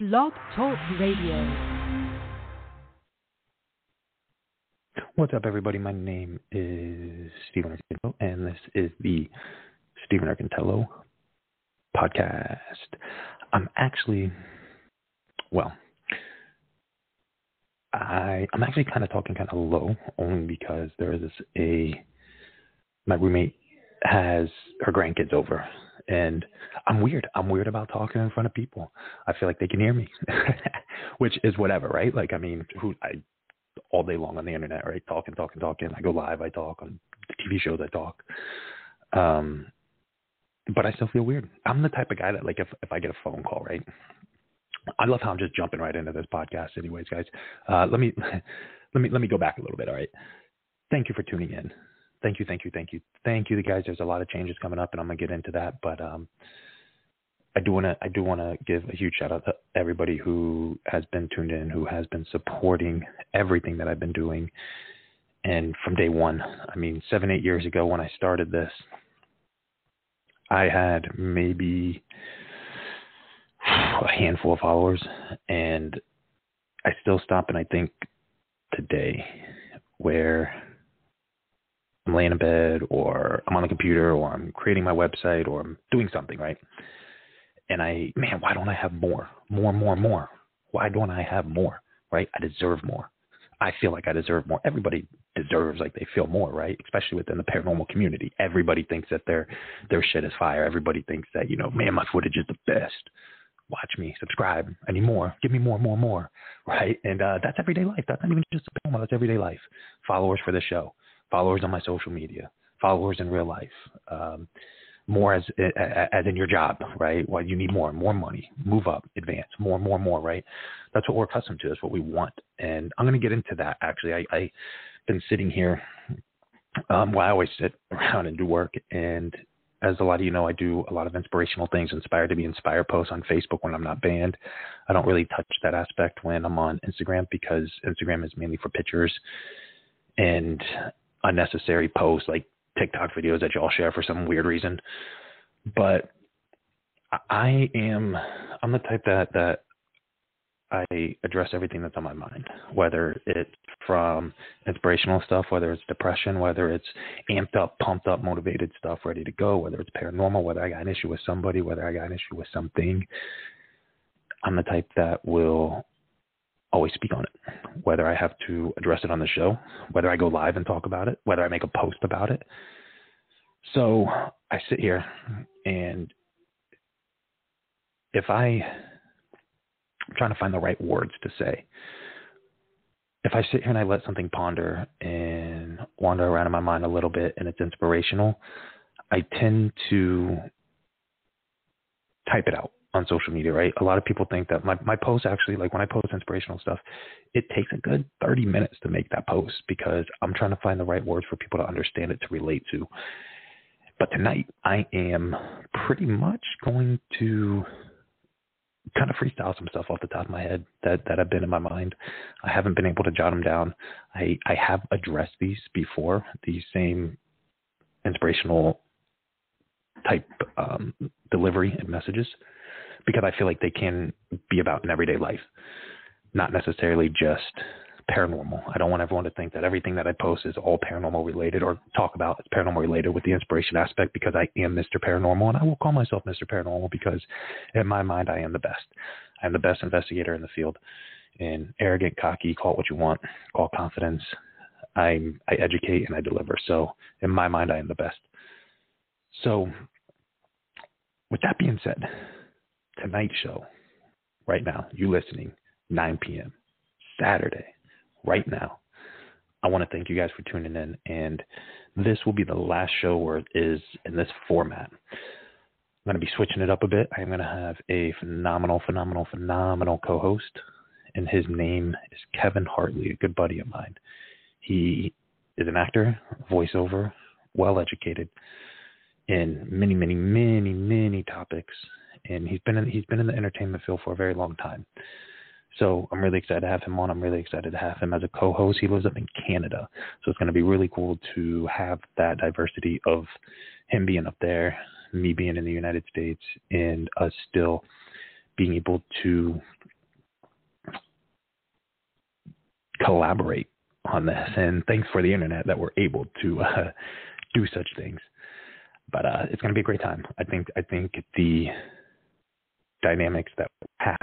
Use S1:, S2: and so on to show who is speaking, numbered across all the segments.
S1: Blog Talk Radio.
S2: What's up, everybody? My name is Stephen Erkintalo, and this is the Stephen Erkintalo podcast. I'm actually, well, I I'm actually kind of talking kind of low, only because there is a my roommate has her grandkids over, and I'm weird. I'm weird about talking in front of people. I feel like they can hear me, which is whatever, right? Like, I mean, who I all day long on the internet, right? Talking, talking, talking. I go live. I talk on TV shows. I talk. Um, but I still feel weird. I'm the type of guy that, like, if if I get a phone call, right? I love how I'm just jumping right into this podcast, anyways, guys. Uh, let me let me let me go back a little bit. All right. Thank you for tuning in thank you, thank you, thank you, thank you, the guys. There's a lot of changes coming up, and I'm gonna get into that. But um, I do wanna I do wanna give a huge shout out to everybody who has been tuned in, who has been supporting everything that I've been doing. And from day one, I mean, seven eight years ago when I started this, I had maybe a handful of followers, and I still stop and I think today where I'm laying in bed or I'm on the computer or I'm creating my website or I'm doing something, right? And I, man, why don't I have more? More, more, more. Why don't I have more? Right? I deserve more. I feel like I deserve more. Everybody deserves like they feel more, right? Especially within the paranormal community. Everybody thinks that their their shit is fire. Everybody thinks that, you know, man, my footage is the best. Watch me, subscribe. I need more. Give me more, more, more. Right? And uh, that's everyday life. That's not even just a paranormal. That's everyday life. Followers for the show followers on my social media, followers in real life, um, more as as in your job, right? Well, you need more, more money, move up, advance, more, more, more, right? That's what we're accustomed to. That's what we want, and I'm going to get into that. Actually, I, I've been sitting here. Um, well, I always sit around and do work, and as a lot of you know, I do a lot of inspirational things, inspired to be inspired posts on Facebook when I'm not banned. I don't really touch that aspect when I'm on Instagram because Instagram is mainly for pictures and unnecessary posts like TikTok videos that y'all share for some weird reason. But I am I'm the type that that I address everything that's on my mind, whether it's from inspirational stuff, whether it's depression, whether it's amped up, pumped up, motivated stuff ready to go, whether it's paranormal, whether I got an issue with somebody, whether I got an issue with something. I'm the type that will always speak on it, whether I have to address it on the show, whether I go live and talk about it, whether I make a post about it. So I sit here and if I, I'm trying to find the right words to say. If I sit here and I let something ponder and wander around in my mind a little bit and it's inspirational, I tend to type it out on social media, right? A lot of people think that my, my posts actually, like when I post inspirational stuff, it takes a good 30 minutes to make that post because I'm trying to find the right words for people to understand it to relate to. But tonight, I am pretty much going to kind of freestyle some stuff off the top of my head that, that have been in my mind. I haven't been able to jot them down. I, I have addressed these before, these same inspirational type um, delivery and messages because I feel like they can be about an everyday life, not necessarily just paranormal. I don't want everyone to think that everything that I post is all paranormal related or talk about is paranormal related with the inspiration aspect because I am Mr. Paranormal and I will call myself Mr. Paranormal because in my mind I am the best. I'm the best investigator in the field. And arrogant, cocky, call it what you want, call confidence. I'm I educate and I deliver. So in my mind I am the best. So with that being said, Tonight Show, right now, you listening, 9 p.m., Saturday, right now. I want to thank you guys for tuning in, and this will be the last show where it is in this format. I'm going to be switching it up a bit. I'm going to have a phenomenal, phenomenal, phenomenal co host, and his name is Kevin Hartley, a good buddy of mine. He is an actor, voiceover, well educated in many, many, many, many topics and he's been in, he's been in the entertainment field for a very long time. So I'm really excited to have him on. I'm really excited to have him as a co-host. He lives up in Canada, so it's going to be really cool to have that diversity of him being up there, me being in the United States, and us still being able to collaborate on this. And thanks for the internet that we're able to uh, do such things. But uh, it's going to be a great time. I think I think the dynamics that we have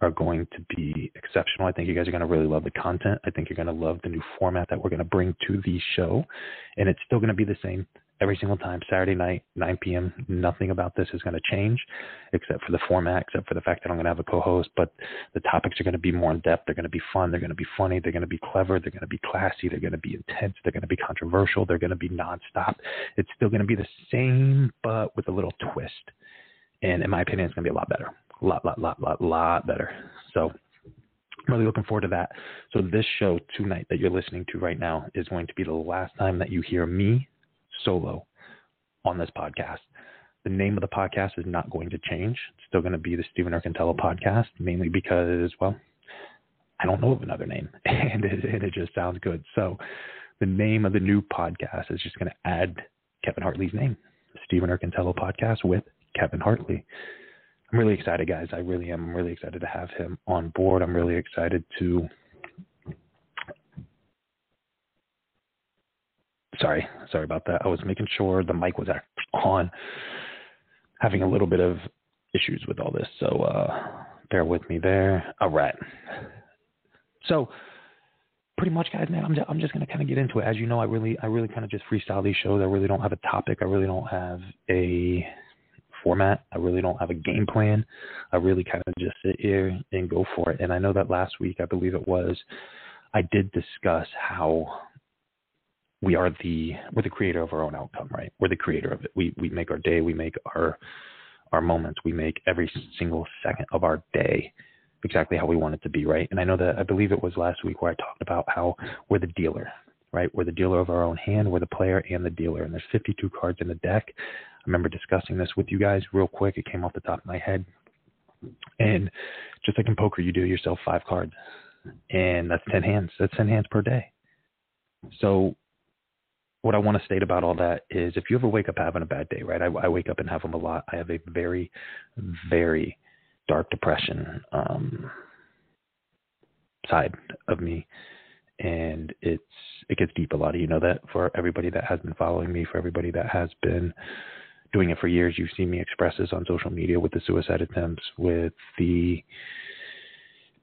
S2: are going to be exceptional. I think you guys are going to really love the content. I think you're going to love the new format that we're going to bring to the show. And it's still going to be the same every single time, Saturday night, 9 p.m. Nothing about this is going to change except for the format, except for the fact that I'm going to have a co host. But the topics are going to be more in depth. They're going to be fun. They're going to be funny. They're going to be clever. They're going to be classy. They're going to be intense. They're going to be controversial. They're going to be nonstop. It's still going to be the same, but with a little twist. And in my opinion, it's going to be a lot better a lot, lot, lot, lot, lot better. So I'm really looking forward to that. So this show tonight that you're listening to right now is going to be the last time that you hear me solo on this podcast. The name of the podcast is not going to change. It's still going to be the Stephen Erkintalo podcast, mainly because, well, I don't know of another name, and it, and it just sounds good. So the name of the new podcast is just going to add Kevin Hartley's name, Stephen Erkintalo podcast with Kevin Hartley. I'm really excited, guys. I really am. I'm really excited to have him on board. I'm really excited to. Sorry, sorry about that. I was making sure the mic was on. Having a little bit of issues with all this, so uh, bear with me there. All right. So, pretty much, guys, man, I'm just, I'm just gonna kind of get into it. As you know, I really, I really kind of just freestyle these shows. I really don't have a topic. I really don't have a format. I really don't have a game plan. I really kind of just sit here and go for it. And I know that last week, I believe it was, I did discuss how we are the we're the creator of our own outcome, right? We're the creator of it. We we make our day, we make our our moments, we make every single second of our day exactly how we want it to be, right? And I know that I believe it was last week where I talked about how we're the dealer, right? We're the dealer of our own hand, we're the player and the dealer. And there's 52 cards in the deck. Remember discussing this with you guys real quick. It came off the top of my head. And just like in poker, you do yourself five cards, and that's 10 hands. That's 10 hands per day. So, what I want to state about all that is if you ever wake up having a bad day, right? I, I wake up and have them a lot. I have a very, very dark depression um, side of me and it's it gets deep a lot you know that for everybody that has been following me for everybody that has been doing it for years. You've seen me express this on social media with the suicide attempts, with the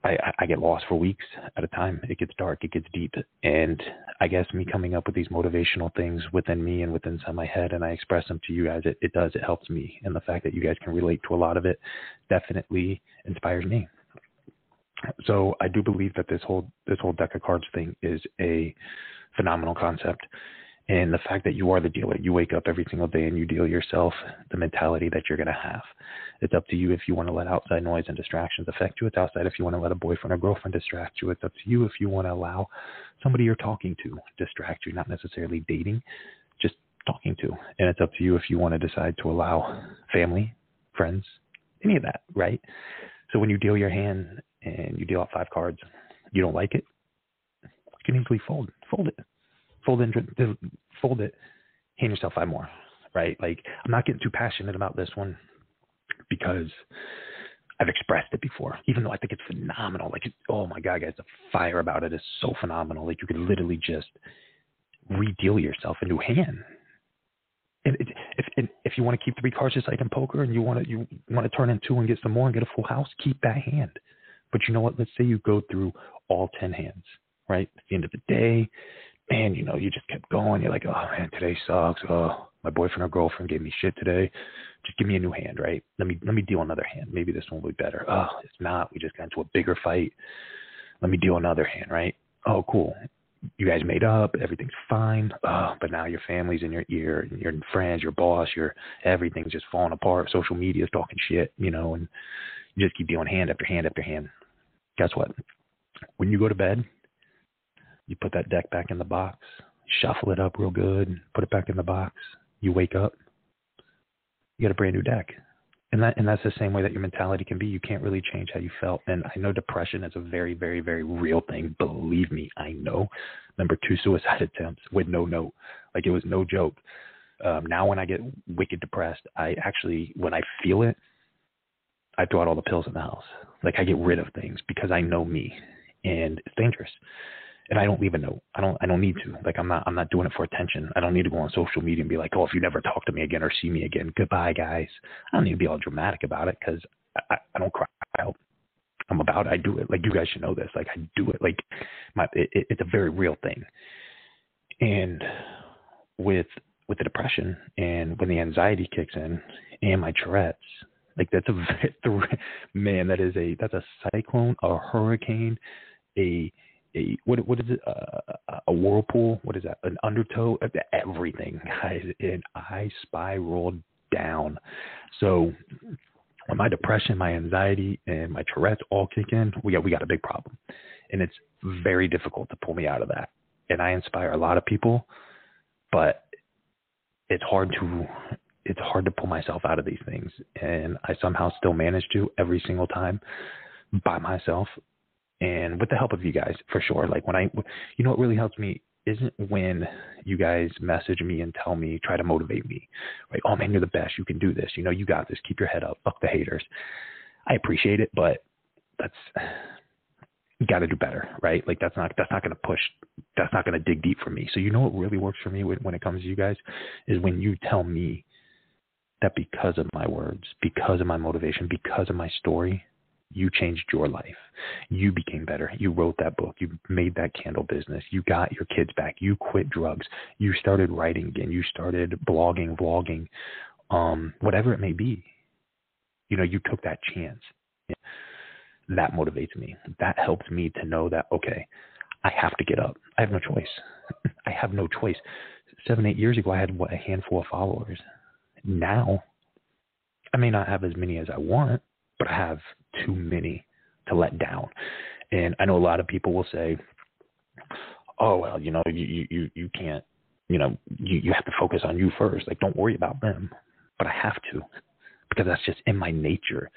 S2: I, I get lost for weeks at a time. It gets dark, it gets deep. And I guess me coming up with these motivational things within me and within inside my head and I express them to you guys, it, it does, it helps me. And the fact that you guys can relate to a lot of it definitely inspires me. So I do believe that this whole this whole deck of cards thing is a phenomenal concept and the fact that you are the dealer, you wake up every single day and you deal yourself the mentality that you're going to have. It's up to you if you want to let outside noise and distractions affect you. It's outside if you want to let a boyfriend or girlfriend distract you. It's up to you if you want to allow somebody you're talking to distract you, not necessarily dating, just talking to. And it's up to you if you want to decide to allow family, friends, any of that, right? So when you deal your hand and you deal out five cards, you don't like it, you can easily fold, fold it fold it, fold it, hand yourself five more, right? Like I'm not getting too passionate about this one because I've expressed it before, even though I think it's phenomenal. Like, oh my God, guys, the fire about it is so phenomenal. Like you could literally just redeal yourself a new hand. And if and if you want to keep three cards just like in poker, and you want to you want to turn in two and get some more and get a full house, keep that hand. But you know what? Let's say you go through all ten hands, right? At the end of the day, man, you know, you just kept going. You're like, oh man, today sucks. Oh, my boyfriend or girlfriend gave me shit today. Just give me a new hand, right? Let me let me deal another hand. Maybe this one will be better. Oh, it's not. We just got into a bigger fight. Let me deal another hand, right? Oh, cool. You guys made up. Everything's fine. Oh, but now your family's in your ear, and your friends, your boss, your everything's just falling apart. Social media's talking shit, you know, and you just keep dealing hand after hand after hand. Guess what? When you go to bed, you put that deck back in the box, shuffle it up real good, put it back in the box. You wake up, you got a brand new deck. And that and that's the same way that your mentality can be. You can't really change how you felt. And I know depression is a very, very, very real thing. Believe me, I know. Number two suicide attempts with no note. Like it was no joke. Um, now when I get wicked depressed, I actually when I feel it, I throw out all the pills in the house. Like I get rid of things because I know me and it's dangerous. And I don't leave a note. I don't. I don't need to. Like I'm not. I'm not doing it for attention. I don't need to go on social media and be like, oh, if you never talk to me again or see me again, goodbye, guys. I don't need to be all dramatic about it because I, I don't cry. Out. I'm about. It. I do it. Like you guys should know this. Like I do it. Like my. It, it's a very real thing. And with with the depression and when the anxiety kicks in and my Tourette's, like that's a man. That is a that's a cyclone, a hurricane, a a what what is it? Uh, a whirlpool? What is that? An undertow? Everything, guys. And I spiraled down. So when my depression, my anxiety, and my Tourette's all kick in, we got we got a big problem, and it's very difficult to pull me out of that. And I inspire a lot of people, but it's hard to it's hard to pull myself out of these things and i somehow still manage to every single time by myself and with the help of you guys for sure. Like when i you know what really helps me isn't when you guys message me and tell me try to motivate me. Right oh man you're the best. You can do this. You know you got this. Keep your head up. Fuck the haters. I appreciate it but that's got to do better, right? Like that's not that's not going to push, that's not going to dig deep for me. So you know what really works for me when, when it comes to you guys is when you tell me that because of my words, because of my motivation, because of my story, you changed your life. You became better. You wrote that book. You made that candle business. You got your kids back. You quit drugs. You started writing again. You started blogging, vlogging, um, whatever it may be. You know, you took that chance that motivates me. That helps me to know that, okay, I have to get up. I have no choice. I have no choice. Seven, eight years ago, I had what, a handful of followers. Now, I may not have as many as I want, but I have too many to let down. And I know a lot of people will say, oh, well, you know, you, you, you can't, you know, you, you have to focus on you first. Like, don't worry about them. But I have to because that's just in my nature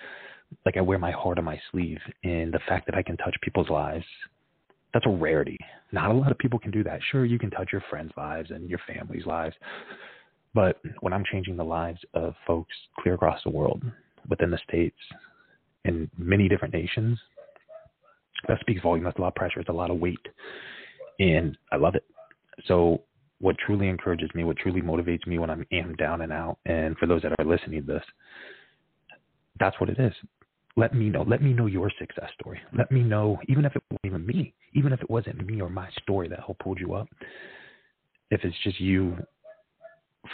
S2: like I wear my heart on my sleeve, and the fact that I can touch people's lives, that's a rarity. Not a lot of people can do that. Sure, you can touch your friends' lives and your family's lives, but when I'm changing the lives of folks clear across the world, within the states, in many different nations, that speaks volume. That's a lot of pressure. It's a lot of weight, and I love it. So what truly encourages me, what truly motivates me when I'm am down and out, and for those that are listening to this, that's what it is let me know. Let me know your success story. Let me know, even if it wasn't even me, even if it wasn't me or my story that helped pull you up. If it's just you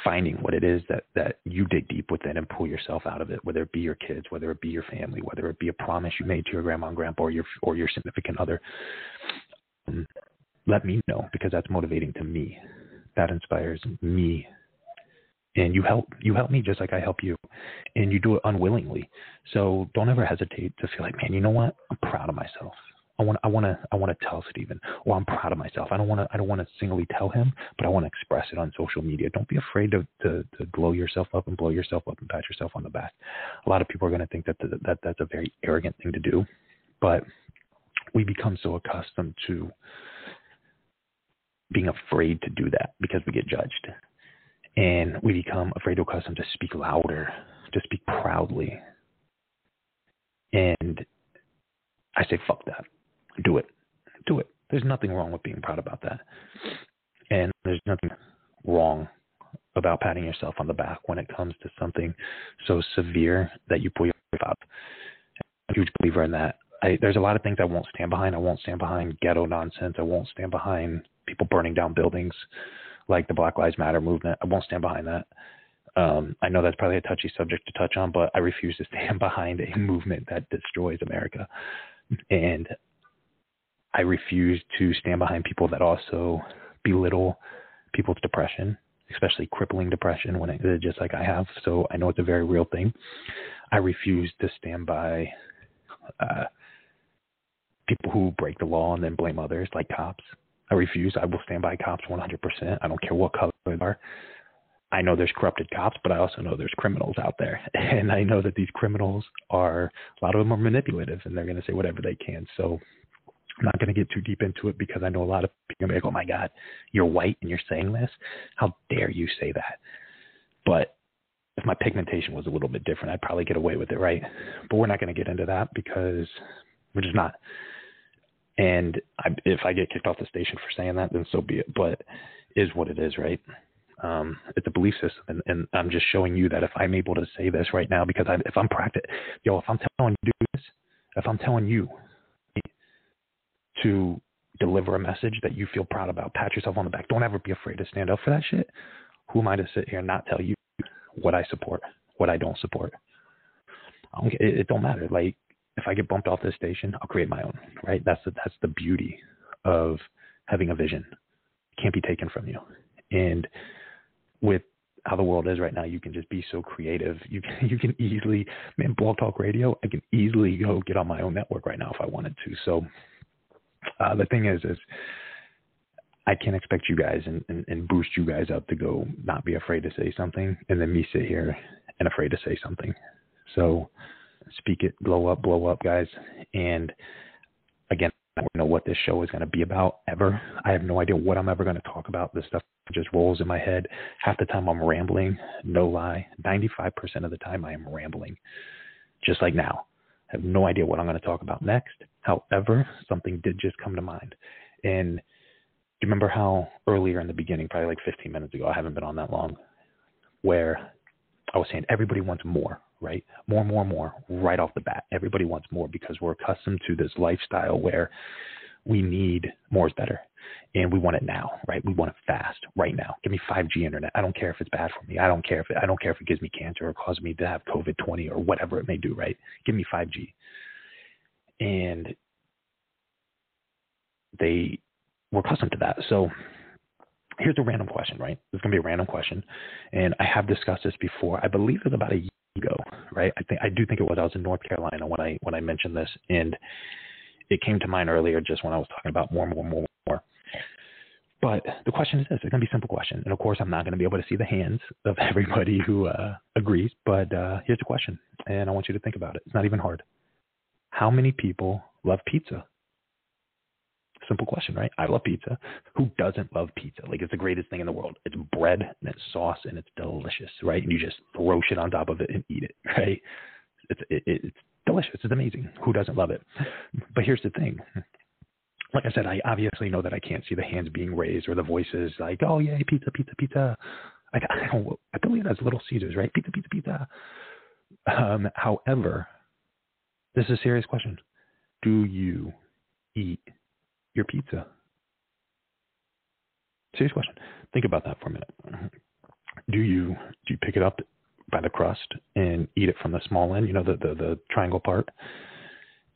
S2: finding what it is that that you dig deep within and pull yourself out of it, whether it be your kids, whether it be your family, whether it be a promise you made to your grandma and grandpa or your or your significant other. Um, let me know because that's motivating to me. That inspires me and you help you help me just like I help you, and you do it unwillingly. So don't ever hesitate to feel like, man, you know what? I'm proud of myself. I want I want to I want to tell Stephen, or I'm proud of myself. I don't want to I don't want to singly tell him, but I want to express it on social media. Don't be afraid to, to to blow yourself up and blow yourself up and pat yourself on the back. A lot of people are going to think that the, that that's a very arrogant thing to do, but we become so accustomed to being afraid to do that because we get judged and we become afraid or accustomed to speak louder, to speak proudly. And I say, fuck that. Do it. Do it. There's nothing wrong with being proud about that. And there's nothing wrong about patting yourself on the back when it comes to something so severe that you pull yourself up. I'm a huge believer in that. I, there's a lot of things I won't stand behind. I won't stand behind ghetto nonsense. I won't stand behind people burning down buildings like the Black Lives Matter movement. I won't stand behind that. Um, I know that's probably a touchy subject to touch on, but I refuse to stand behind a movement that destroys America. And I refuse to stand behind people that also belittle people's depression, especially crippling depression when it, just like I have. So I know it's a very real thing. I refuse to stand by uh, people who break the law and then blame others, like cops. I refuse. I will stand by cops 100%. I don't care what color they are. I know there's corrupted cops, but I also know there's criminals out there. And I know that these criminals are, a lot of them are manipulative and they're going to say whatever they can. So I'm not going to get too deep into it because I know a lot of people are like, oh my God, you're white and you're saying this? How dare you say that? But if my pigmentation was a little bit different, I'd probably get away with it, right? But we're not going to get into that because we're just not And I, if I get kicked off the station for saying that, then so be it. But is what it is, right? Um, it's a belief system, and, and, I'm just showing you that if I'm able to say this right now, because I, if I'm practice, yo, if I'm telling you this, if I'm telling you to deliver a message that you feel proud about, pat yourself on the back. Don't ever be afraid to stand up for that shit. Who am I to sit here and not tell you what I support, what I don't support? I don't, it, it don't matter. Like if I get bumped off this station, I'll create my own. Right? That's the, that's the beauty of having a vision. It can't be taken from you. And with how the world is right now, you can just be so creative. You can you can easily, man, Blog Talk Radio. I can easily go get on my own network right now if I wanted to. So uh, the thing is, is I can't expect you guys and, and, and boost you guys up to go not be afraid to say something, and then me sit here and afraid to say something. So speak it, blow up, blow up, guys. And again, I don't know what this show is going to be about ever. I have no idea what I'm ever going to talk about. This stuff just rolls in my head. Half the time I'm rambling, no lie. 95% of the time I am rambling, just like now. I have no idea what I'm going to talk about next. However, something did just come to mind. And do you remember how earlier in the beginning, probably like 15 minutes ago, I haven't been on that long, where I was saying everybody wants more, right? More, more, more, right off the bat. Everybody wants more because we're accustomed to this lifestyle where we need more is better and we want it now, right? We want it fast, right now. Give me 5G internet. I don't care if it's bad for me. I don't care if it, I don't care if it gives me cancer or causes me to have COVID 20 or whatever it may do, right? Give me 5G. And they were accustomed to that. So here's a random question, right? This is going to be a random question, and I have discussed this before. I believe it was about a year ago, right? I think I do think it was. I was in North Carolina when I when I mentioned this, and it came to mind earlier just when I was talking about more, more, more, more. But the question is this: it's going to be a simple question, and of course, I'm not going to be able to see the hands of everybody who uh, agrees. But uh, here's the question, and I want you to think about it. It's not even hard. How many people love pizza? Simple question, right? I love pizza. Who doesn't love pizza? Like it's the greatest thing in the world. It's bread and it's sauce and it's delicious, right? And you just throw shit on top of it and eat it, right? It's it, it's delicious. It's amazing. Who doesn't love it? But here's the thing. Like I said, I obviously know that I can't see the hands being raised or the voices like, "Oh yay, pizza, pizza, pizza." I, I don't. I believe that's Little Caesars, right? Pizza, pizza, pizza. Um, however, this is a serious question. Do you eat your pizza? Serious question. Think about that for a minute. Do you do you pick it up by the crust and eat it from the small end, you know, the, the, the triangle part,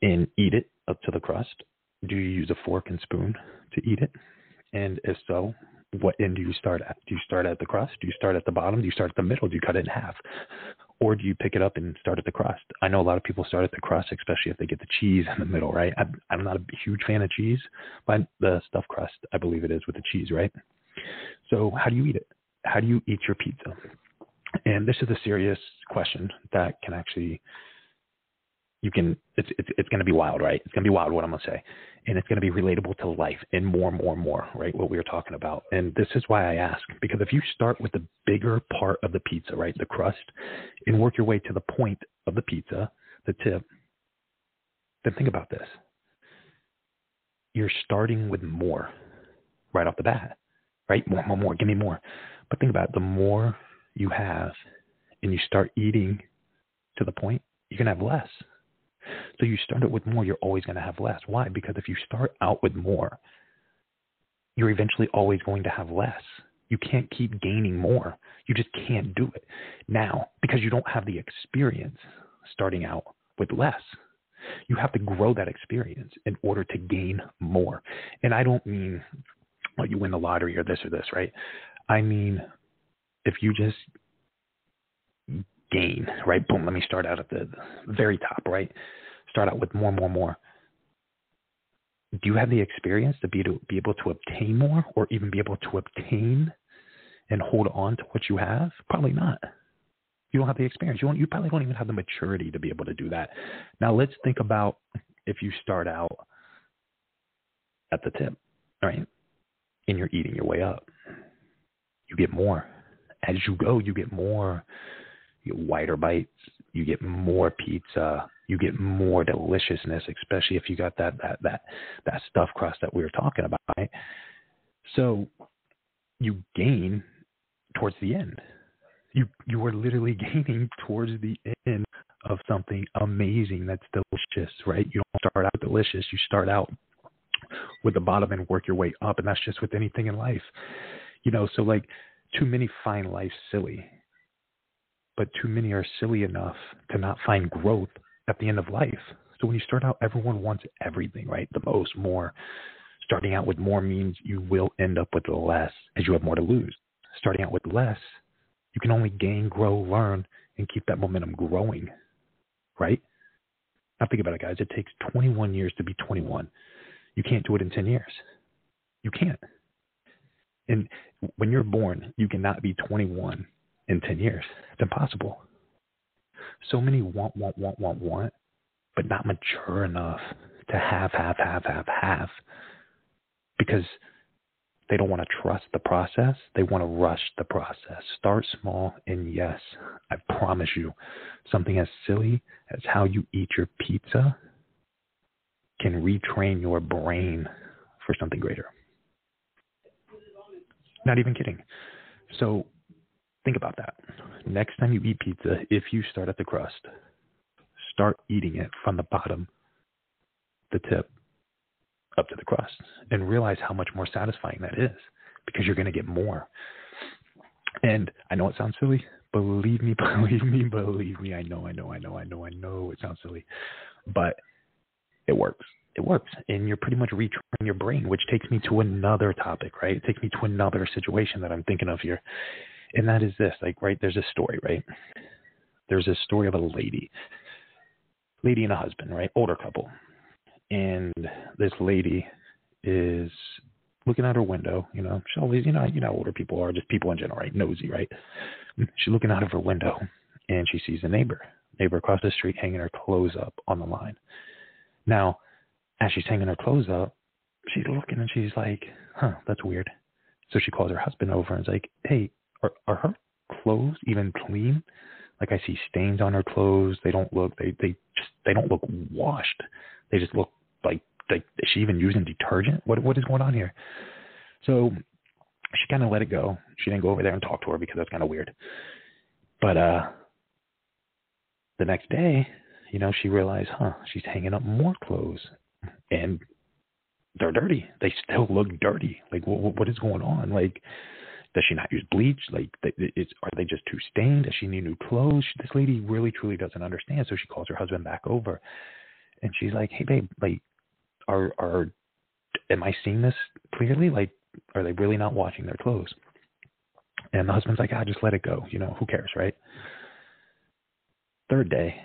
S2: and eat it up to the crust? Do you use a fork and spoon to eat it? And if so, what end do you start at? Do you start at the crust? Do you start at the bottom? Do you start at the middle? Do you cut it in half? Or do you pick it up and start at the crust? I know a lot of people start at the crust, especially if they get the cheese in the middle, right? I'm, I'm not a huge fan of cheese, but the stuffed crust, I believe it is with the cheese, right? So, how do you eat it? How do you eat your pizza? And this is a serious question that can actually you can it's it's, it's going to be wild, right? It's going to be wild what I'm going to say, and it's going to be relatable to life and more, and more, and more, right? What we were talking about, and this is why I ask because if you start with the bigger part of the pizza, right, the crust, and work your way to the point of the pizza, the tip, then think about this. You're starting with more right off the bat, right? More, more, more. Give me more. But think about it. The more you have, and you start eating to the point, you're gonna have less so you start it with more, you're always going to have less. Why? Because if you start out with more, you're eventually always going to have less. You can't keep gaining more. You just can't do it now because you don't have the experience starting out with less. You have to grow that experience in order to gain more. And I don't mean well, you win the lottery or this or this, right? I mean, if you just gain, right? Boom, let me start out at the very top, right? Start out with more, more, more. Do you have the experience to be to be able to obtain more or even be able to obtain and hold on to what you have? Probably not. You don't have the experience. You, don't, you probably don't even have the maturity to be able to do that. Now let's think about if you start out at the tip, right? And you're eating your way up. You get more. As you go, you get more you get wider bites, you get more pizza, you get more deliciousness, especially if you got that that that that stuffed crust that we were talking about. Right? So you gain towards the end. You you are literally gaining towards the end of something amazing that's delicious, right? You don't start out delicious. You start out with the bottom and work your way up, and that's just with anything in life. You know, so like too many find life silly, but too many are silly enough to not find growth at the end of life. So when you start out, everyone wants everything, right? The most, more. Starting out with more means you will end up with less as you have more to lose. Starting out with less, you can only gain, grow, learn, and keep that momentum growing, right? Now think about it, guys. It takes 21 years to be 21. You can't do it in 10 years. You can't. And when you're born, you cannot be 21 in 10 years. It's impossible. So many want, want, want, want, want, but not mature enough to have, have, have, have, have because they don't want to trust the process. They want to rush the process. Start small, and yes, I promise you, something as silly as how you eat your pizza can retrain your brain for something greater. Not even kidding. So think about that. Next time you eat pizza, if you start at the crust, start eating it from the bottom, the tip, up to the crust, and realize how much more satisfying that is because you're going to get more. And I know it sounds silly. Believe me, believe me, believe me. I know, I know, I know, I know, I know it sounds silly, but it works. It works. And you're pretty much retraining your brain, which takes me to another topic, right? It takes me to another situation that I'm thinking of here. And that is this like, right? There's a story, right? There's a story of a lady, lady and a husband, right? Older couple. And this lady is looking out her window. You know, she always, you know, you know, older people are just people in general, right? Nosy, right? She's looking out of her window and she sees a neighbor, neighbor across the street hanging her clothes up on the line. Now, as she's hanging her clothes up, she's looking and she's like, huh, that's weird. So she calls her husband over and is like, hey, are, are her clothes even clean? Like I see stains on her clothes. They don't look, they, they just, they don't look washed. They just look like, like, is she even using detergent? What, what is going on here? So she kind of let it go. She didn't go over there and talk to her because that's kind of weird. But, uh, the next day, you know, she realized, huh, she's hanging up more clothes and they're dirty. They still look dirty. Like, what, what is going on? Like, does she not use bleach? Like, it's, are they just too stained? Does she need new clothes? This lady really, truly doesn't understand. So she calls her husband back over, and she's like, "Hey, babe, like, are are am I seeing this clearly? Like, are they really not washing their clothes?" And the husband's like, "Ah, just let it go. You know, who cares, right?" Third day,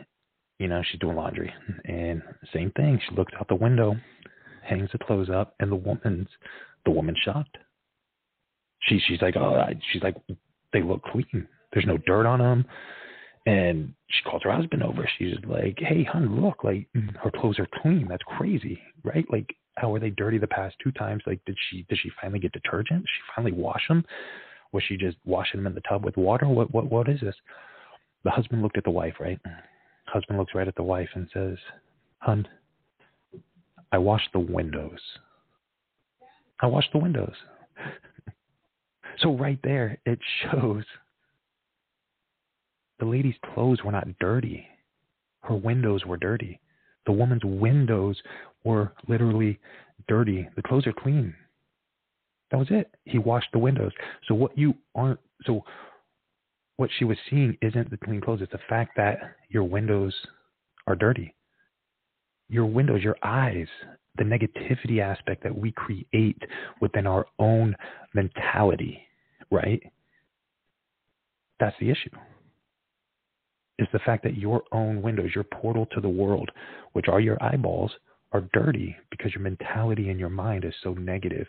S2: you know, she's doing laundry. And same thing. She looks out the window, hangs the clothes up, and the woman's the woman's shocked. She she's like, oh, she's like, they look clean. There's no dirt on them. And she calls her husband over. She's like, hey, hon, look, like mm-hmm. her clothes are clean. That's crazy, right? Like, how were they dirty the past two times? Like, did she did she finally get detergent? Did she finally wash them? Was she just washing them in the tub with water? What what what is this? The husband looked at the wife, right? Husband looks right at the wife and says, Hun, I washed the windows. I washed the windows. So right there, it shows the lady's clothes were not dirty. Her windows were dirty. The woman's windows were literally dirty. The clothes are clean. That was it. He washed the windows. So what you aren't so what she was seeing isn't the clean clothes. It's the fact that your windows are dirty. Your windows, your eyes, the negativity aspect that we create within our own mentality, right? That's the issue. Is the fact that your own windows, your portal to the world, which are your eyeballs, are dirty because your mentality and your mind is so negative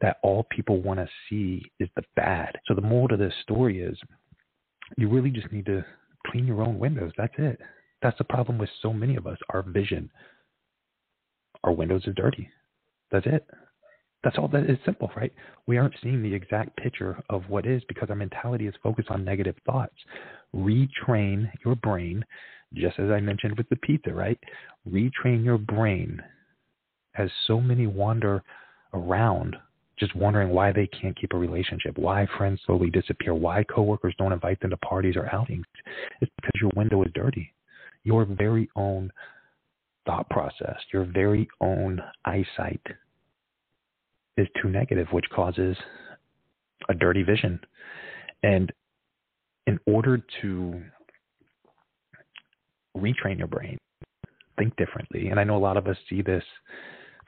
S2: that all people want to see is the bad. So the moral to this story is you really just need to clean your own windows. That's it. That's the problem with so many of us. Our vision, our windows are dirty. That's it. That's all that is simple, right? We aren't seeing the exact picture of what is because our mentality is focused on negative thoughts. Retrain your brain, just as I mentioned with the pizza, right? Retrain your brain as so many wander around just wondering why they can't keep a relationship, why friends slowly disappear, why coworkers don't invite them to parties or outings. It's because your window is dirty. Your very own thought process, your very own eyesight is too negative, which causes a dirty vision. And in order to retrain your brain, think differently, and I know a lot of us see this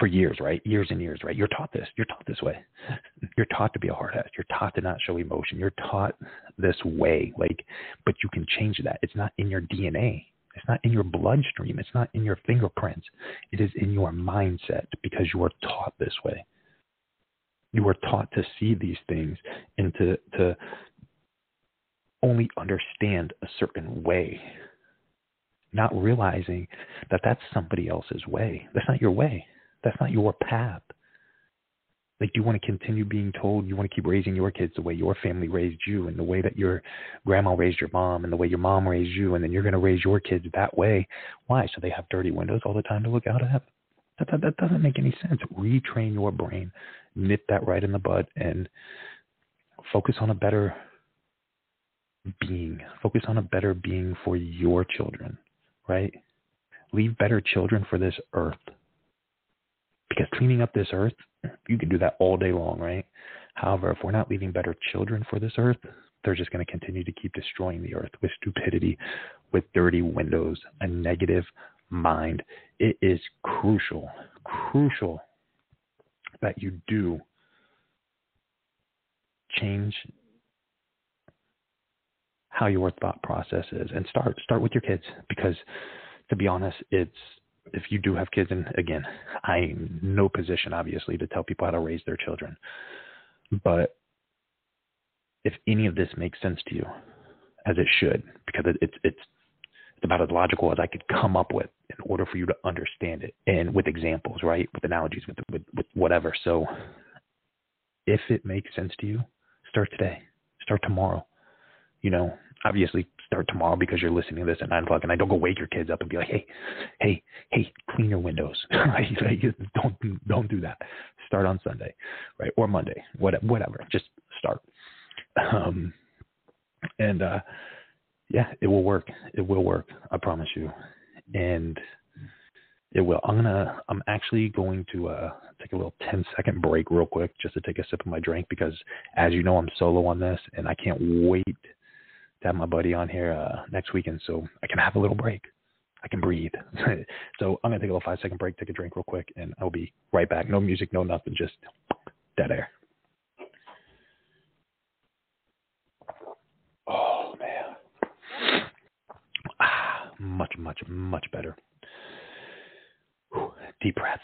S2: for years, right? Years and years, right? You're taught this. You're taught this way. You're taught to be a hard ass. You're taught to not show emotion. You're taught this way. Like, but you can change that. It's not in your DNA. It's not in your bloodstream. It's not in your fingerprints. It is in your mindset because you are taught this way. You are taught to see these things and to, to only understand a certain way, not realizing that that's somebody else's way. That's not your way. That's not your path. Like, you want to continue being told you want to keep raising your kids the way your family raised you and the way that your grandma raised your mom and the way your mom raised you, and then you're going to raise your kids that way. Why? So they have dirty windows all the time to look out at? That, that, that doesn't make any sense. Retrain your brain, nip that right in the bud, and focus on a better being. Focus on a better being for your children, right? Leave better children for this earth. Because cleaning up this earth, you can do that all day long, right? However, if we're not leaving better children for this earth, they're just going to continue to keep destroying the earth with stupidity, with dirty windows, a negative mind. It is crucial, crucial that you do change how your thought process is? And start start with your kids because to be honest it's if you do have kids, and again, I'm no position obviously to tell people how to raise their children, but if any of this makes sense to you, as it should, because it, it's it's it's about as logical as I could come up with in order for you to understand it, and with examples, right, with analogies, with with, with whatever. So, if it makes sense to you, start today, start tomorrow. You know, obviously start tomorrow because you're listening to this at nine o'clock, and I don't go wake your kids up and be like, hey, hey, hey, clean your windows. don't don't do that. Start on Sunday, right, or Monday, whatever. Just start. Um, and uh, yeah, it will work. It will work. I promise you. And it will. I'm gonna. I'm actually going to uh, take a little 10 second break real quick just to take a sip of my drink because, as you know, I'm solo on this, and I can't wait to have my buddy on here uh, next weekend so I can have a little break. I can breathe. so I'm gonna take a little five second break, take a drink real quick, and I'll be right back. No music, no nothing, just dead air. Oh man, ah, much, much, much better. Whew, deep breath.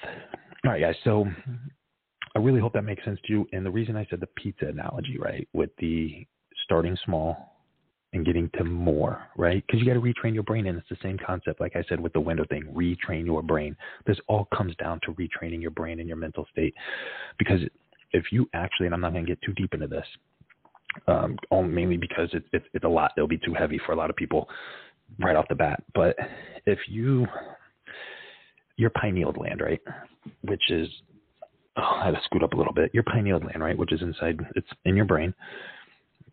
S2: All right, guys. So I really hope that makes sense to you. And the reason I said the pizza analogy, right, with the starting small, and getting to more, right? Because you got to retrain your brain, and it's the same concept, like I said with the window thing. Retrain your brain. This all comes down to retraining your brain and your mental state. Because if you actually, and I'm not going to get too deep into this, um, mainly because it's it, it's a lot. It'll be too heavy for a lot of people right off the bat. But if you your pineal gland, right, which is oh, I had to scoot up a little bit. Your pineal gland, right, which is inside, it's in your brain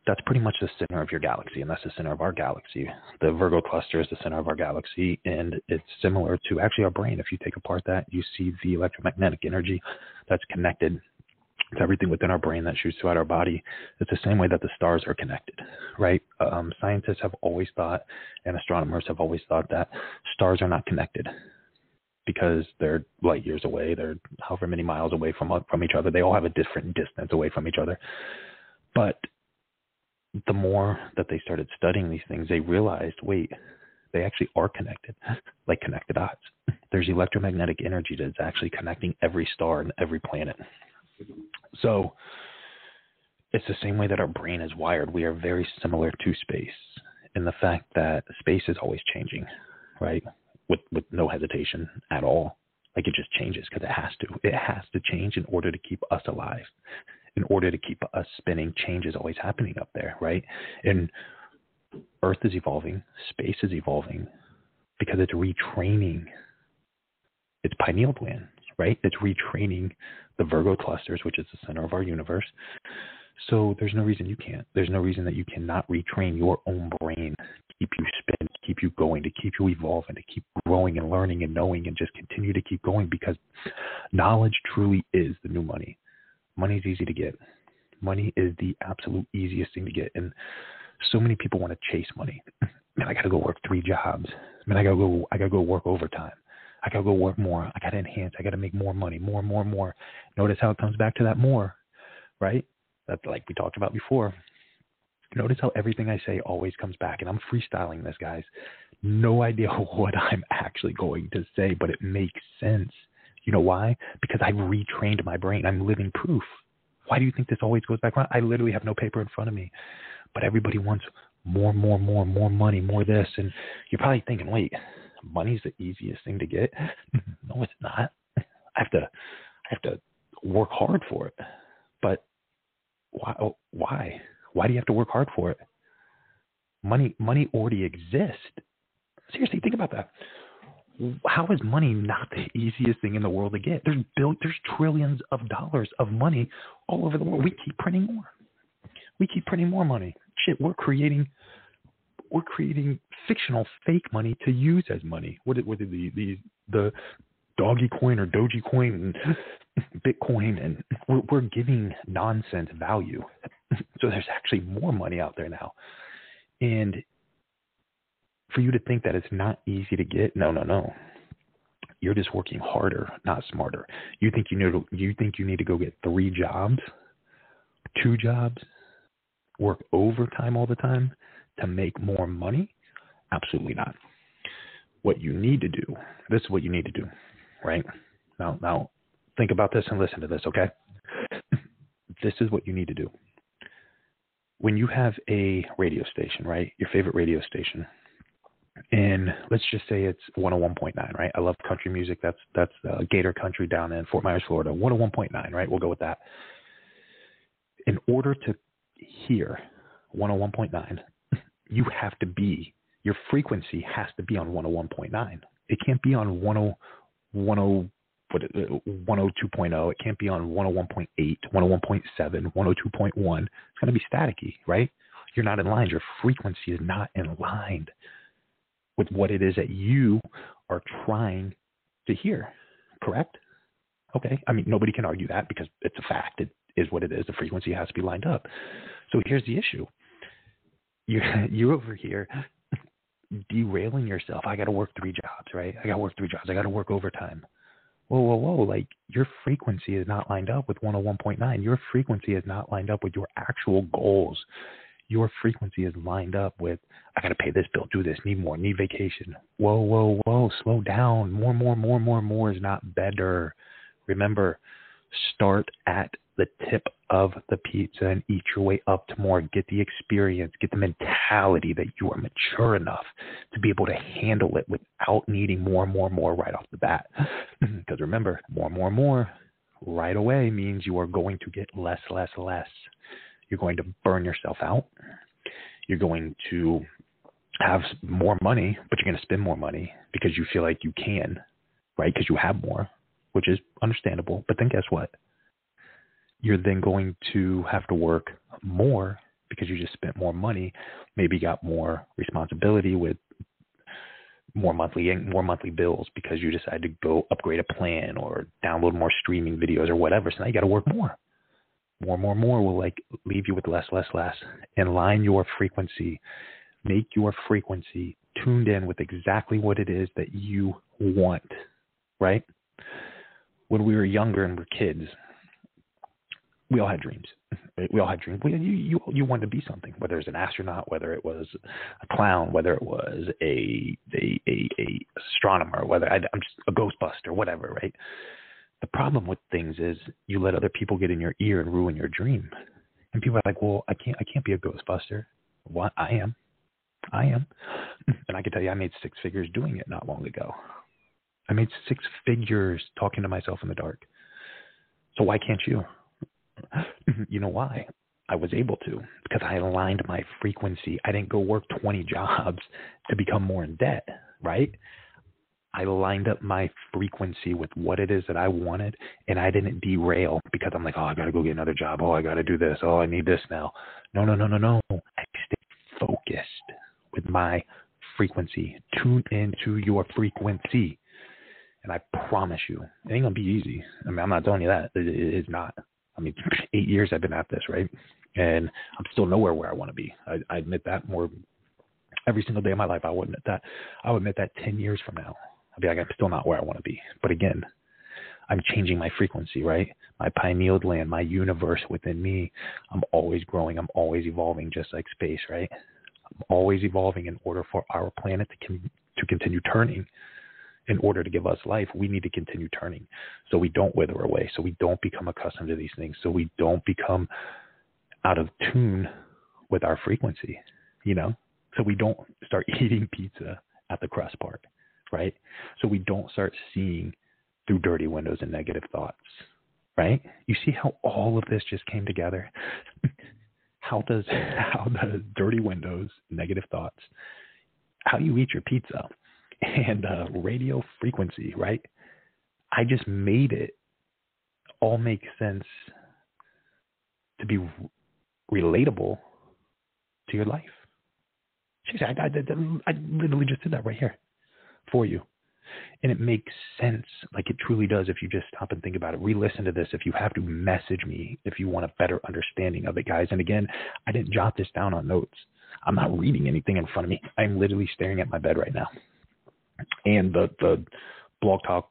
S2: that's pretty much the center of your galaxy, and that's the center of our galaxy. The Virgo cluster is the center of our galaxy, and it's similar to actually our brain. If you take apart that, you see the electromagnetic energy that's connected to everything within our brain that shoots throughout our body. It's the same way that the stars are connected, right? Um, scientists have always thought, and astronomers have always thought that stars are not connected because they're light years away. They're however many miles away from from each other. They all have a different distance away from each other, but the more that they started studying these things, they realized, wait, they actually are connected, like connected dots. There's electromagnetic energy that's actually connecting every star and every planet. So it's the same way that our brain is wired. We are very similar to space in the fact that space is always changing, right? With with no hesitation at all. Like it just changes because it has to. It has to change in order to keep us alive. In order to keep us spinning, change is always happening up there, right? And Earth is evolving, space is evolving because it's retraining its pineal gland, right? It's retraining the Virgo clusters, which is the center of our universe. So there's no reason you can't. There's no reason that you cannot retrain your own brain, keep you spin, keep you going, to keep you evolving, to keep growing and learning and knowing and just continue to keep going because knowledge truly is the new money. Money is easy to get. Money is the absolute easiest thing to get. And so many people want to chase money. Man, I gotta go work three jobs. Man, I gotta go I gotta go work overtime. I gotta go work more. I gotta enhance. I gotta make more money, more, more, more. Notice how it comes back to that more, right? That's like we talked about before. Notice how everything I say always comes back, and I'm freestyling this, guys. No idea what I'm actually going to say, but it makes sense. You know why? Because I've retrained my brain. I'm living proof. Why do you think this always goes back around? I literally have no paper in front of me, but everybody wants more, more, more, more money, more this, and you're probably thinking, wait, money's the easiest thing to get? no, it's not. I have to, I have to work hard for it. But why? Oh, why? Why do you have to work hard for it? Money, money already exists. Seriously, think about that. How is money not the easiest thing in the world to get? There's bill, there's trillions of dollars of money all over the world. We keep printing more. We keep printing more money. Shit, we're creating we're creating fictional fake money to use as money. What what the the the doggy coin or Dogecoin and Bitcoin, and we're, we're giving nonsense value. so there's actually more money out there now, and for you to think that it's not easy to get, no, no, no. You're just working harder, not smarter. You think you need to, you think you need to go get three jobs, two jobs, work overtime all the time to make more money? Absolutely not. What you need to do, this is what you need to do, right? Now, now think about this and listen to this, okay? this is what you need to do. When you have a radio station, right? Your favorite radio station, and let's just say it's 101.9, right? I love country music. That's that's uh, Gator Country down in Fort Myers, Florida. 101.9, right? We'll go with that. In order to hear 101.9, you have to be your frequency has to be on 101.9. It can't be on 10 10 102.0. It can't be on 101.8, 101.7, 102.1. It's going to be staticky, right? You're not in line. Your frequency is not in line with what it is that you are trying to hear. Correct? Okay. I mean, nobody can argue that because it's a fact. It is what it is. The frequency has to be lined up. So here's the issue. You you over here derailing yourself. I got to work three jobs, right? I got to work three jobs. I got to work overtime. Whoa, whoa, whoa! Like your frequency is not lined up with 101.9. Your frequency is not lined up with your actual goals your frequency is lined up with I got to pay this bill, do this, need more, need vacation. Whoa, whoa, whoa, slow down. More, more, more, more, more is not better. Remember, start at the tip of the pizza and eat your way up to more. Get the experience, get the mentality that you are mature enough to be able to handle it without needing more and more and more right off the bat. Because remember, more and more and more right away means you are going to get less, less, less. You're going to burn yourself out. You're going to have more money, but you're going to spend more money because you feel like you can, right? Because you have more, which is understandable. But then guess what? You're then going to have to work more because you just spent more money, maybe got more responsibility with more monthly more monthly bills because you decided to go upgrade a plan or download more streaming videos or whatever. So now you got to work more more, more, more will like leave you with less, less, less. And line your frequency. Make your frequency tuned in with exactly what it is that you want, right? When we were younger and were kids, we all had dreams. We all had dreams. We, you, you, you wanted to be something, whether it was an astronaut, whether it was a clown, whether it was a a a, a astronomer, whether I, I'm just a Ghostbuster, whatever, right? The problem with things is you let other people get in your ear and ruin your dream. And people are like, "Well, I can't I can't be a ghostbuster." What I am. I am. And I can tell you I made six figures doing it not long ago. I made six figures talking to myself in the dark. So why can't you? you know why? I was able to because I aligned my frequency. I didn't go work 20 jobs to become more in debt, right? I lined up my frequency with what it is that I wanted, and I didn't derail because I'm like, oh, I got to go get another job. Oh, I got to do this. Oh, I need this now. No, no, no, no, no. I stayed focused with my frequency. Tune into your frequency. And I promise you, it ain't going to be easy. I mean, I'm not telling you that. It, it, it's not. I mean, eight years I've been at this, right? And I'm still nowhere where I want to be. I, I admit that more every single day of my life. I would admit that. I would admit that 10 years from now. I'd be like, I'm still not where I want to be. But again, I'm changing my frequency, right? My pineal gland, my universe within me. I'm always growing. I'm always evolving, just like space, right? I'm always evolving in order for our planet to con- to continue turning. In order to give us life, we need to continue turning, so we don't wither away, so we don't become accustomed to these things, so we don't become out of tune with our frequency. You know, so we don't start eating pizza at the crust part right? So we don't start seeing through dirty windows and negative thoughts, right? You see how all of this just came together? how does how the dirty windows, negative thoughts, how you eat your pizza, and uh, radio frequency, right? I just made it all make sense to be relatable to your life. Jeez, I, I, I, literally just did that right here for you. And it makes sense, like it truly does, if you just stop and think about it. Re listen to this if you have to message me if you want a better understanding of it, guys. And again, I didn't jot this down on notes. I'm not reading anything in front of me. I'm literally staring at my bed right now. And the, the blog talk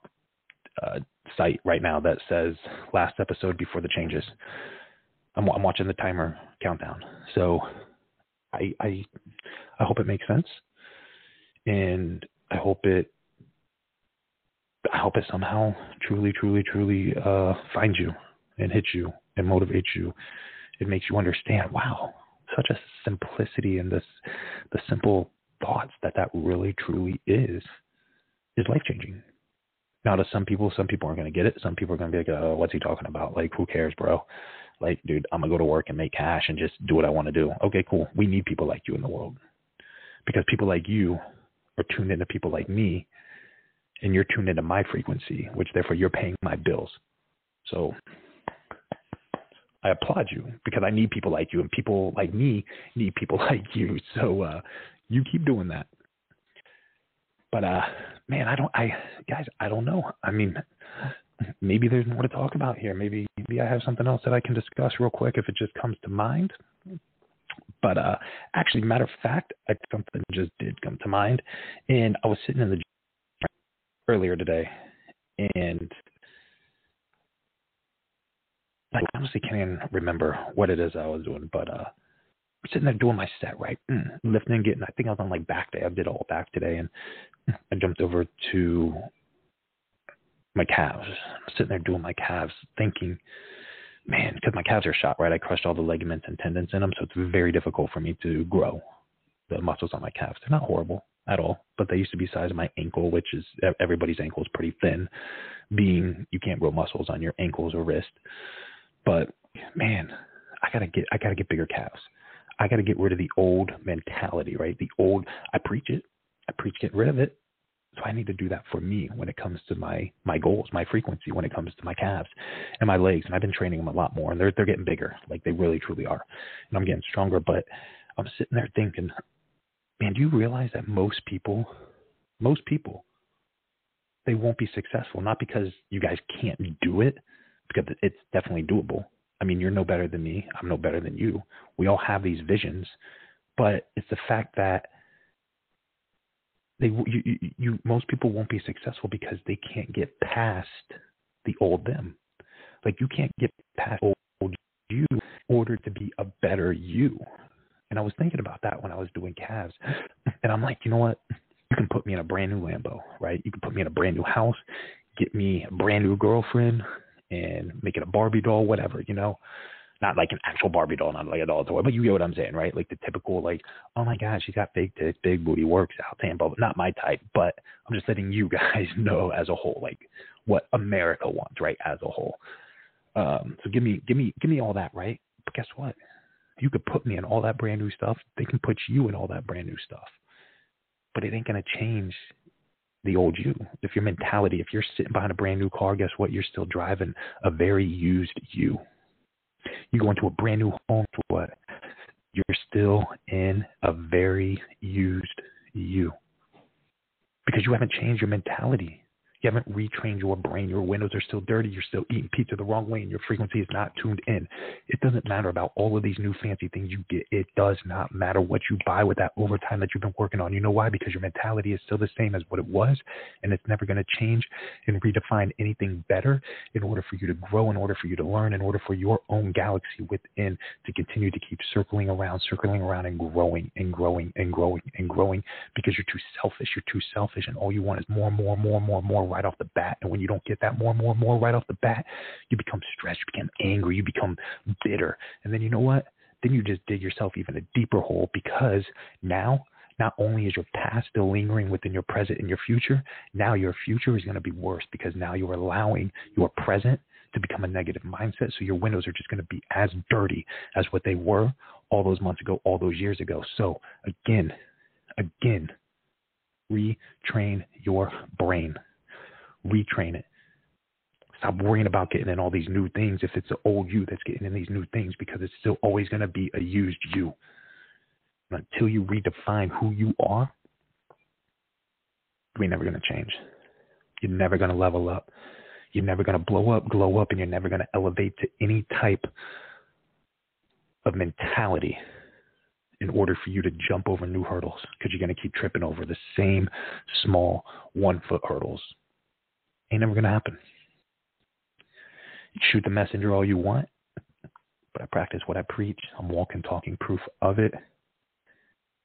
S2: uh, site right now that says last episode before the changes. I'm, I'm watching the timer countdown. So I, I, I hope it makes sense. And I hope it I hope it somehow truly, truly, truly uh, finds you and hits you and motivates you. It makes you understand, wow, such a simplicity in this, the simple thoughts that that really, truly is, is life changing. Now, to some people, some people aren't going to get it. Some people are going to be like, oh, what's he talking about? Like, who cares, bro? Like, dude, I'm going to go to work and make cash and just do what I want to do. Okay, cool. We need people like you in the world because people like you are tuned into people like me, and you're tuned into my frequency, which therefore you're paying my bills. So I applaud you because I need people like you, and people like me need people like you. So uh, you keep doing that. But uh, man, I don't. I guys, I don't know. I mean, maybe there's more to talk about here. Maybe maybe I have something else that I can discuss real quick if it just comes to mind. But uh, actually, matter of fact, I, something just did come to mind, and I was sitting in the gym earlier today, and I honestly can't even remember what it is I was doing, but uh, sitting there doing my set right, mm, lifting and getting. I think I was on like back day. I did all back today, and I jumped over to my calves. I'm sitting there doing my calves, thinking man, because my calves are shot, right? I crushed all the ligaments and tendons in them, so it's very difficult for me to grow the muscles on my calves. They're not horrible at all, but they used to be size of my ankle, which is everybody's ankle is pretty thin, being you can't grow muscles on your ankles or wrist. But man, I gotta get I gotta get bigger calves. I gotta get rid of the old mentality, right? The old I preach it. I preach get rid of it. So I need to do that for me when it comes to my my goals, my frequency, when it comes to my calves and my legs. And I've been training them a lot more, and they're they're getting bigger, like they really truly are. And I'm getting stronger. But I'm sitting there thinking, man, do you realize that most people, most people, they won't be successful not because you guys can't do it, because it's definitely doable. I mean, you're no better than me. I'm no better than you. We all have these visions, but it's the fact that they you, you, you most people won't be successful because they can't get past the old them. Like you can't get past old you in order to be a better you. And I was thinking about that when I was doing calves. And I'm like, you know what? You can put me in a brand new Lambo, right? You can put me in a brand new house, get me a brand new girlfriend, and make it a Barbie doll, whatever, you know. not like an actual Barbie doll, not like a doll toy, but you get what I'm saying, right? Like the typical, like, oh my God, she's got big tits, big booty, works out, tan, but not my type. But I'm just letting you guys know as a whole, like what America wants, right? As a whole. Um, so give me, give me, give me all that, right? But guess what? You could put me in all that brand new stuff. They can put you in all that brand new stuff. But it ain't gonna change the old you. If your mentality, if you're sitting behind a brand new car, guess what? You're still driving a very used you. You go into a brand new home for what? You're still in a very used you. Because you haven't changed your mentality. You haven't retrained your brain. Your windows are still dirty. You're still eating pizza the wrong way, and your frequency is not tuned in. It doesn't matter about all of these new fancy things you get. It does not matter what you buy with that overtime that you've been working on. You know why? Because your mentality is still the same as what it was, and it's never going to change and redefine anything better in order for you to grow, in order for you to learn, in order for your own galaxy within to continue to keep circling around, circling around, and growing and growing and growing and growing because you're too selfish. You're too selfish, and all you want is more, more, more, more, more right off the bat. And when you don't get that more and more and more right off the bat, you become stressed, you become angry, you become bitter. And then you know what? Then you just dig yourself even a deeper hole because now not only is your past still lingering within your present and your future, now your future is going to be worse because now you're allowing your present to become a negative mindset. So your windows are just going to be as dirty as what they were all those months ago, all those years ago. So again, again, retrain your brain retrain it. Stop worrying about getting in all these new things if it's the old you that's getting in these new things because it's still always going to be a used you. And until you redefine who you are, you're never going to change. You're never going to level up. You're never going to blow up, glow up, and you're never going to elevate to any type of mentality in order for you to jump over new hurdles because you're going to keep tripping over the same small one foot hurdles Ain't never going to happen. You shoot the messenger all you want, but I practice what I preach. I'm walking, talking proof of it.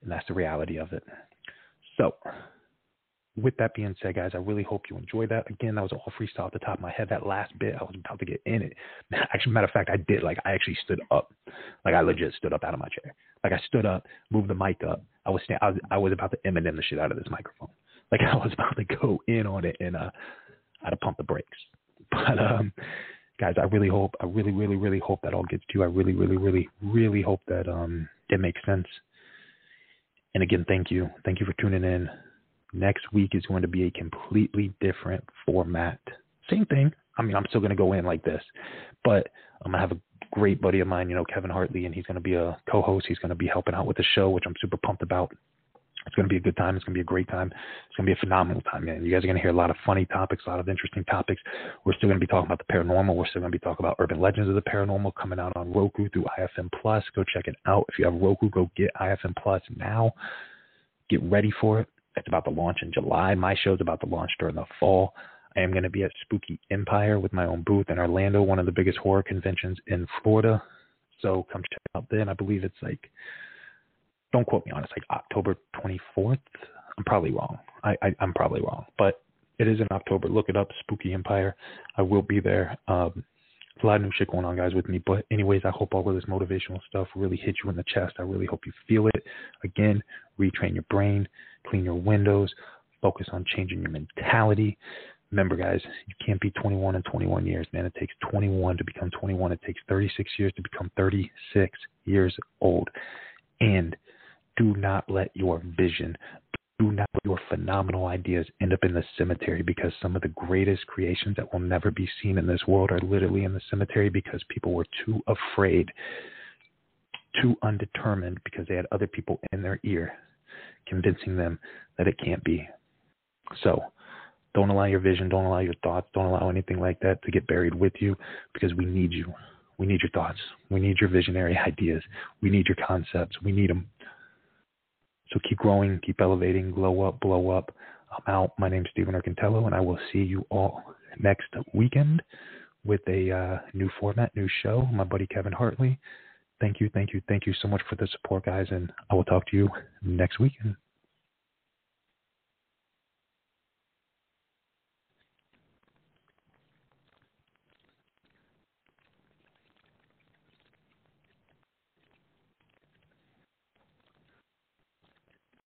S2: And that's the reality of it. So, with that being said, guys, I really hope you enjoyed that. Again, that was all freestyle at the top of my head. That last bit, I was about to get in it. Actually, matter of fact, I did. Like, I actually stood up. Like, I legit stood up out of my chair. Like, I stood up, moved the mic up. I was, stand- I was, I was about to Eminem the shit out of this microphone. Like, I was about to go in on it, and uh, how to pump the brakes. But um, guys, I really hope, I really, really, really hope that all gets to you. I really, really, really, really hope that um, it makes sense. And again, thank you, thank you for tuning in. Next week is going to be a completely different format. Same thing. I mean, I'm still going to go in like this, but I'm going to have a great buddy of mine, you know, Kevin Hartley, and he's going to be a co-host. He's going to be helping out with the show, which I'm super pumped about. It's going to be a good time. It's going to be a great time. It's going to be a phenomenal time, man. You guys are going to hear a lot of funny topics, a lot of interesting topics. We're still going to be talking about the paranormal. We're still going to be talking about urban legends of the paranormal coming out on Roku through IFM Plus. Go check it out. If you have Roku, go get IFM Plus now. Get ready for it. It's about to launch in July. My show's about to launch during the fall. I am going to be at Spooky Empire with my own booth in Orlando, one of the biggest horror conventions in Florida. So come check out then. I believe it's like don't quote me on it. It's like October 24th. I'm probably wrong. I, I I'm probably wrong, but it is in October. Look it up, Spooky Empire. I will be there. Um, a lot of new shit going on, guys, with me. But anyways, I hope all of this motivational stuff really hits you in the chest. I really hope you feel it. Again, retrain your brain, clean your windows, focus on changing your mentality. Remember, guys, you can't be 21 in 21 years, man. It takes 21 to become 21. It takes 36 years to become 36 years old. And do not let your vision, do not let your phenomenal ideas end up in the cemetery because some of the greatest creations that will never be seen in this world are literally in the cemetery because people were too afraid, too undetermined because they had other people in their ear convincing them that it can't be. So, don't allow your vision, don't allow your thoughts, don't allow anything like that to get buried with you because we need you. We need your thoughts. We need your visionary ideas. We need your concepts. We need them. So keep growing, keep elevating, glow up, blow up. I'm out. My name's Stephen Erkintalo, and I will see you all next weekend with a uh, new format, new show. My buddy Kevin Hartley. Thank you, thank you, thank you so much for the support, guys, and I will talk to you next weekend.